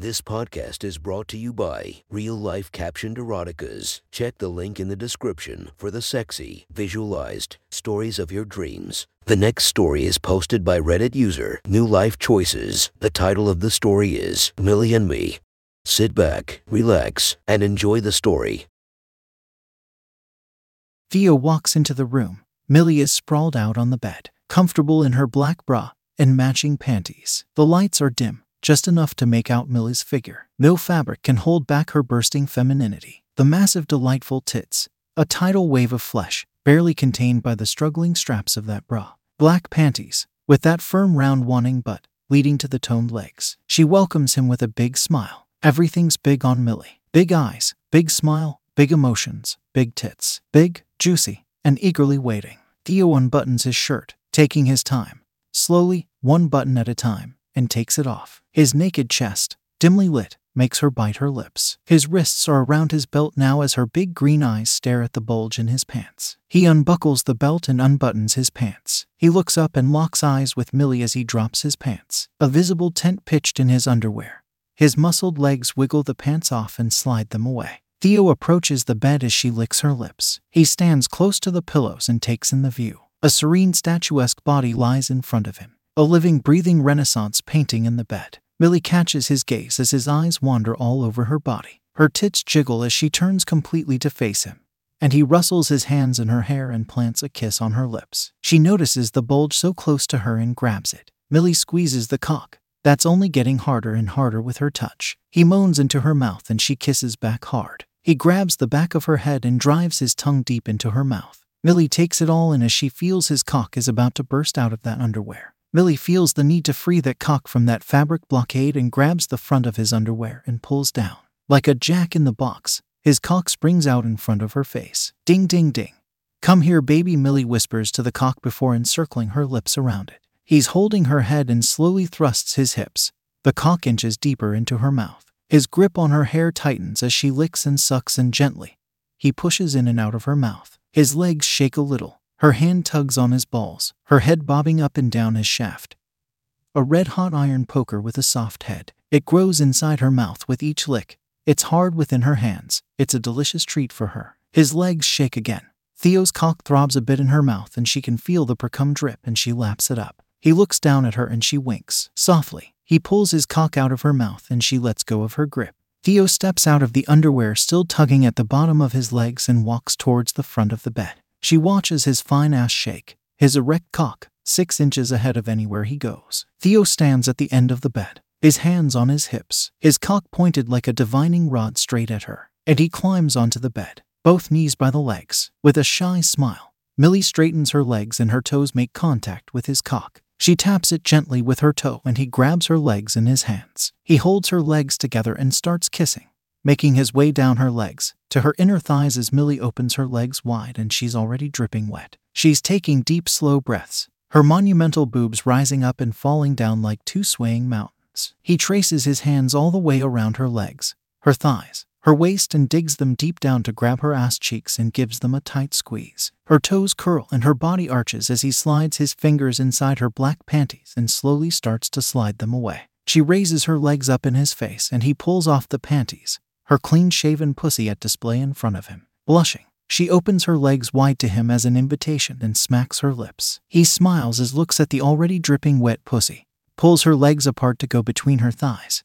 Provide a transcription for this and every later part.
This podcast is brought to you by Real Life Captioned Eroticas. Check the link in the description for the sexy, visualized stories of your dreams. The next story is posted by Reddit user New Life Choices. The title of the story is Millie and Me. Sit back, relax, and enjoy the story. Theo walks into the room. Millie is sprawled out on the bed, comfortable in her black bra and matching panties. The lights are dim, just enough to make out Millie's figure. No fabric can hold back her bursting femininity. The massive, delightful tits, a tidal wave of flesh, barely contained by the struggling straps of that bra. Black panties, with that firm, round, wanting butt, leading to the toned legs. She welcomes him with a big smile. Everything's big on Millie. Big eyes, big smile, big emotions, big tits. Big, juicy, and eagerly waiting. Theo unbuttons his shirt, taking his time. Slowly, one button at a time, and takes it off. His naked chest, dimly lit, makes her bite her lips. His wrists are around his belt now as her big green eyes stare at the bulge in his pants. He unbuckles the belt and unbuttons his pants. He looks up and locks eyes with Millie as he drops his pants, a visible tent pitched in his underwear. His muscled legs wiggle the pants off and slide them away. Theo approaches the bed as she licks her lips. He stands close to the pillows and takes in the view. A serene, statuesque body lies in front of him, a living, breathing Renaissance painting in the bed. Millie catches his gaze as his eyes wander all over her body. Her tits jiggle as she turns completely to face him, and he rustles his hands in her hair and plants a kiss on her lips. She notices the bulge so close to her and grabs it. Millie squeezes the cock. That's only getting harder and harder with her touch. He moans into her mouth and she kisses back hard. He grabs the back of her head and drives his tongue deep into her mouth. Millie takes it all in as she feels his cock is about to burst out of that underwear. Millie feels the need to free that cock from that fabric blockade and grabs the front of his underwear and pulls down. Like a jack in the box, his cock springs out in front of her face. Ding, ding, ding. Come here, baby, Millie whispers to the cock before encircling her lips around it. He's holding her head and slowly thrusts his hips. The cock inches deeper into her mouth. His grip on her hair tightens as she licks and sucks and gently. He pushes in and out of her mouth. His legs shake a little. Her hand tugs on his balls, her head bobbing up and down his shaft. A red hot iron poker with a soft head. It grows inside her mouth with each lick. It's hard within her hands. It's a delicious treat for her. His legs shake again. Theo's cock throbs a bit in her mouth and she can feel the precum drip and she laps it up. He looks down at her and she winks. Softly, he pulls his cock out of her mouth and she lets go of her grip. Theo steps out of the underwear, still tugging at the bottom of his legs, and walks towards the front of the bed. She watches his fine ass shake, his erect cock, six inches ahead of anywhere he goes. Theo stands at the end of the bed, his hands on his hips, his cock pointed like a divining rod straight at her, and he climbs onto the bed, both knees by the legs. With a shy smile, Millie straightens her legs and her toes make contact with his cock. She taps it gently with her toe and he grabs her legs in his hands. He holds her legs together and starts kissing, making his way down her legs to her inner thighs as Millie opens her legs wide and she's already dripping wet. She's taking deep, slow breaths, her monumental boobs rising up and falling down like two swaying mountains. He traces his hands all the way around her legs, her thighs, her waist and digs them deep down to grab her ass cheeks and gives them a tight squeeze. Her toes curl and her body arches as he slides his fingers inside her black panties and slowly starts to slide them away. She raises her legs up in his face and he pulls off the panties, her clean shaven pussy at display in front of him. Blushing, she opens her legs wide to him as an invitation and smacks her lips. He smiles as looks at the already dripping wet pussy, pulls her legs apart to go between her thighs,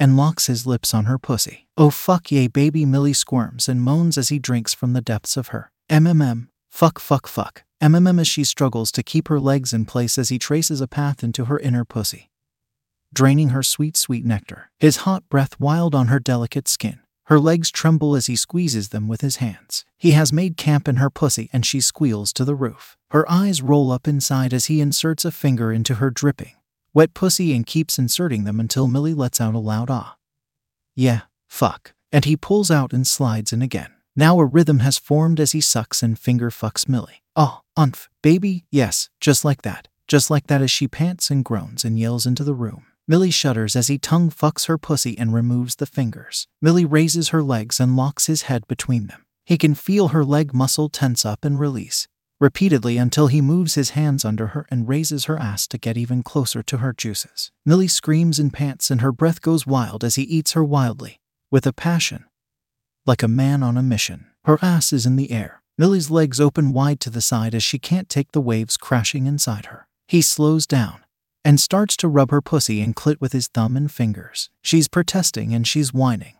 and locks his lips on her pussy. Oh fuck yay baby Millie squirms and moans as he drinks from the depths of her. MMM. Fuck fuck fuck. MMM as she struggles to keep her legs in place as he traces a path into her inner pussy. Draining her sweet sweet nectar. His hot breath wild on her delicate skin. Her legs tremble as he squeezes them with his hands. He has made camp in her pussy and she squeals to the roof. Her eyes roll up inside as he inserts a finger into her dripping, wet pussy and keeps inserting them until Millie lets out a loud ah. Yeah, fuck. And he pulls out and slides in again. Now a rhythm has formed as he sucks and finger fucks Millie. Oh, umph, baby, yes, just like that. Just like that as she pants and groans and yells into the room. Millie shudders as he tongue fucks her pussy and removes the fingers. Millie raises her legs and locks his head between them. He can feel her leg muscle tense up and release. repeatedly until he moves his hands under her and raises her ass to get even closer to her juices. Millie screams and pants, and her breath goes wild as he eats her wildly, with a passion, like a man on a mission. Her ass is in the air. Millie's legs open wide to the side as she can't take the waves crashing inside her. He slows down and starts to rub her pussy and clit with his thumb and fingers. She's protesting and she's whining,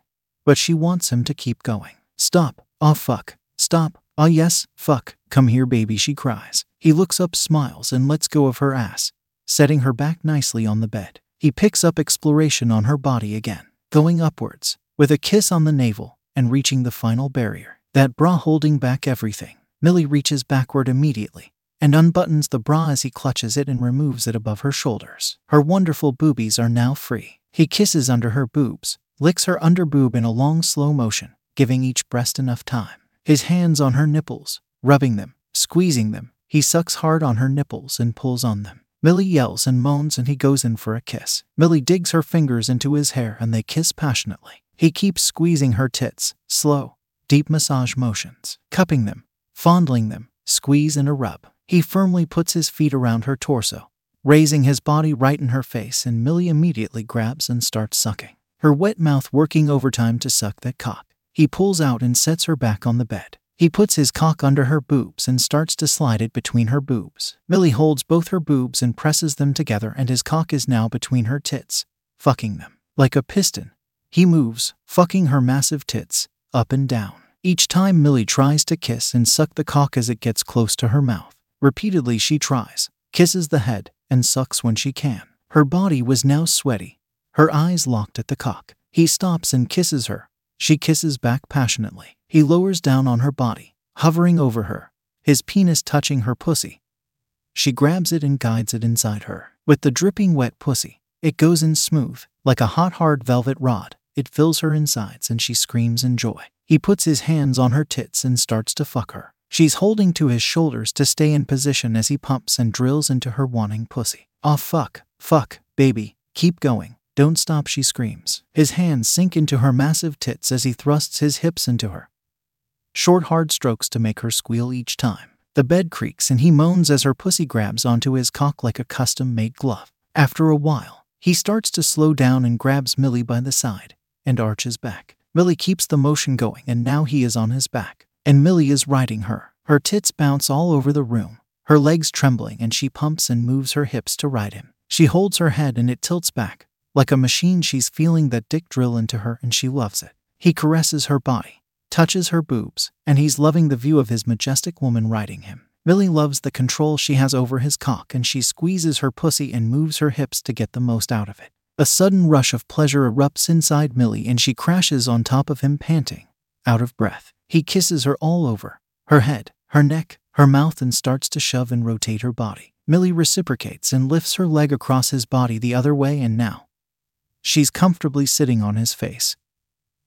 but she wants him to keep going. Stop. Oh fuck. Stop. Oh yes, fuck. Come here, baby, she cries. He looks up, smiles, and lets go of her ass, setting her back nicely on the bed. He picks up exploration on her body again, going upwards, with a kiss on the navel and reaching the final barrier. That bra holding back everything. Millie reaches backward immediately and unbuttons the bra as he clutches it and removes it above her shoulders. Her wonderful boobies are now free. He kisses under her boobs, licks her under boob in a long slow motion, giving each breast enough time. His hands on her nipples, rubbing them, squeezing them. He sucks hard on her nipples and pulls on them. Millie yells and moans and he goes in for a kiss. Millie digs her fingers into his hair and they kiss passionately. He keeps squeezing her tits, slow, deep massage motions, cupping them, fondling them, squeeze and a rub. He firmly puts his feet around her torso, raising his body right in her face, and Millie immediately grabs and starts sucking, her wet mouth working overtime to suck that cock. He pulls out and sets her back on the bed. He puts his cock under her boobs and starts to slide it between her boobs. Millie holds both her boobs and presses them together, and his cock is now between her tits, fucking them. Like a piston, he moves, fucking her massive tits, up and down. Each time Millie tries to kiss and suck the cock as it gets close to her mouth. Repeatedly, she tries, kisses the head, and sucks when she can. Her body was now sweaty, her eyes locked at the cock. He stops and kisses her. She kisses back passionately. He lowers down on her body, hovering over her, his penis touching her pussy. She grabs it and guides it inside her. With the dripping wet pussy, it goes in smooth, like a hot hard velvet rod. It fills her insides and she screams in joy. He puts his hands on her tits and starts to fuck her. She's holding to his shoulders to stay in position as he pumps and drills into her wanting pussy. Oh fuck, fuck, baby, keep going. Don't stop, she screams. His hands sink into her massive tits as he thrusts his hips into her. Short, hard strokes to make her squeal each time. The bed creaks and he moans as her pussy grabs onto his cock like a custom made glove. After a while, he starts to slow down and grabs Millie by the side and arches back. Millie keeps the motion going and now he is on his back and Millie is riding her. Her tits bounce all over the room, her legs trembling, and she pumps and moves her hips to ride him. She holds her head and it tilts back. Like a machine, she's feeling that dick drill into her and she loves it. He caresses her body, touches her boobs, and he's loving the view of his majestic woman riding him. Millie loves the control she has over his cock and she squeezes her pussy and moves her hips to get the most out of it. A sudden rush of pleasure erupts inside Millie and she crashes on top of him, panting, out of breath. He kisses her all over her head, her neck, her mouth, and starts to shove and rotate her body. Millie reciprocates and lifts her leg across his body the other way, and now she's comfortably sitting on his face,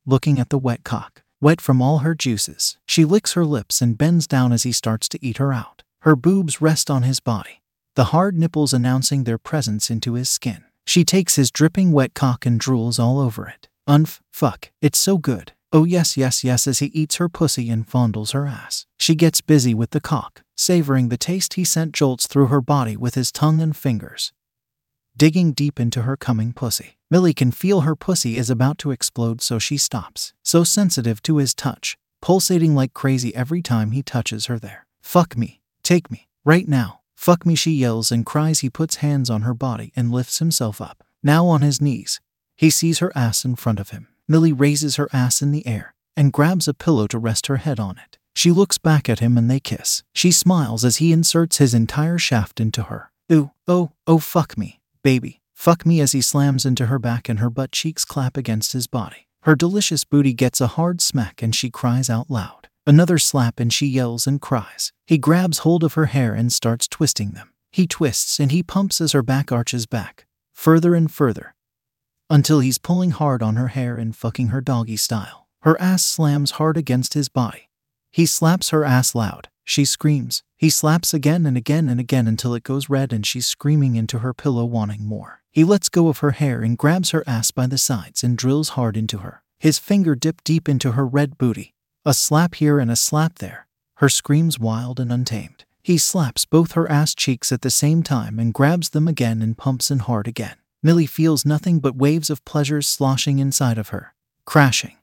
looking at the wet cock, wet from all her juices. She licks her lips and bends down as he starts to eat her out. Her boobs rest on his body, the hard nipples announcing their presence into his skin. She takes his dripping wet cock and drools all over it. Unf, fuck, it's so good. Oh, yes, yes, yes, as he eats her pussy and fondles her ass. She gets busy with the cock, savoring the taste he sent jolts through her body with his tongue and fingers. Digging deep into her coming pussy. Millie can feel her pussy is about to explode, so she stops. So sensitive to his touch, pulsating like crazy every time he touches her there. Fuck me. Take me. Right now. Fuck me, she yells and cries. He puts hands on her body and lifts himself up. Now on his knees, he sees her ass in front of him. Millie raises her ass in the air and grabs a pillow to rest her head on it. She looks back at him and they kiss. She smiles as he inserts his entire shaft into her. Ooh, oh, oh, fuck me, baby. Fuck me as he slams into her back and her butt cheeks clap against his body. Her delicious booty gets a hard smack and she cries out loud. Another slap and she yells and cries. He grabs hold of her hair and starts twisting them. He twists and he pumps as her back arches back, further and further, until he's pulling hard on her hair and fucking her doggy style. Her ass slams hard against his body. He slaps her ass loud. She screams. He slaps again and again and again until it goes red and she's screaming into her pillow, wanting more. He lets go of her hair and grabs her ass by the sides and drills hard into her. His finger dipped deep into her red booty. A slap here and a slap there. Her screams wild and untamed. He slaps both her ass cheeks at the same time and grabs them again and pumps in hard again. Millie feels nothing but waves of pleasures sloshing inside of her, crashing,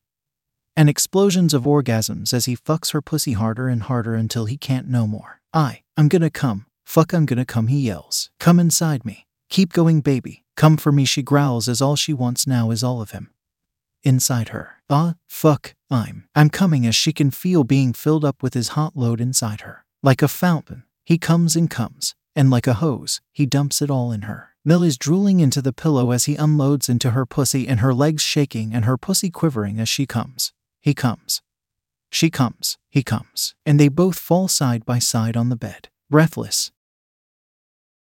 and explosions of orgasms as he fucks her pussy harder and harder until he can't no more. I, I'm gonna come. Fuck, I'm gonna come, he yells. Come inside me. Keep going, baby. Come for me, she growls as all she wants now is all of him. Inside her. Ah, fuck, I'm. I'm coming as she can feel being filled up with his hot load inside her. Like a fountain, he comes and comes, and like a hose, he dumps it all in her. Millie's drooling into the pillow as he unloads into her pussy and her legs shaking and her pussy quivering as she comes. He comes. She comes. He comes. And they both fall side by side on the bed, breathless,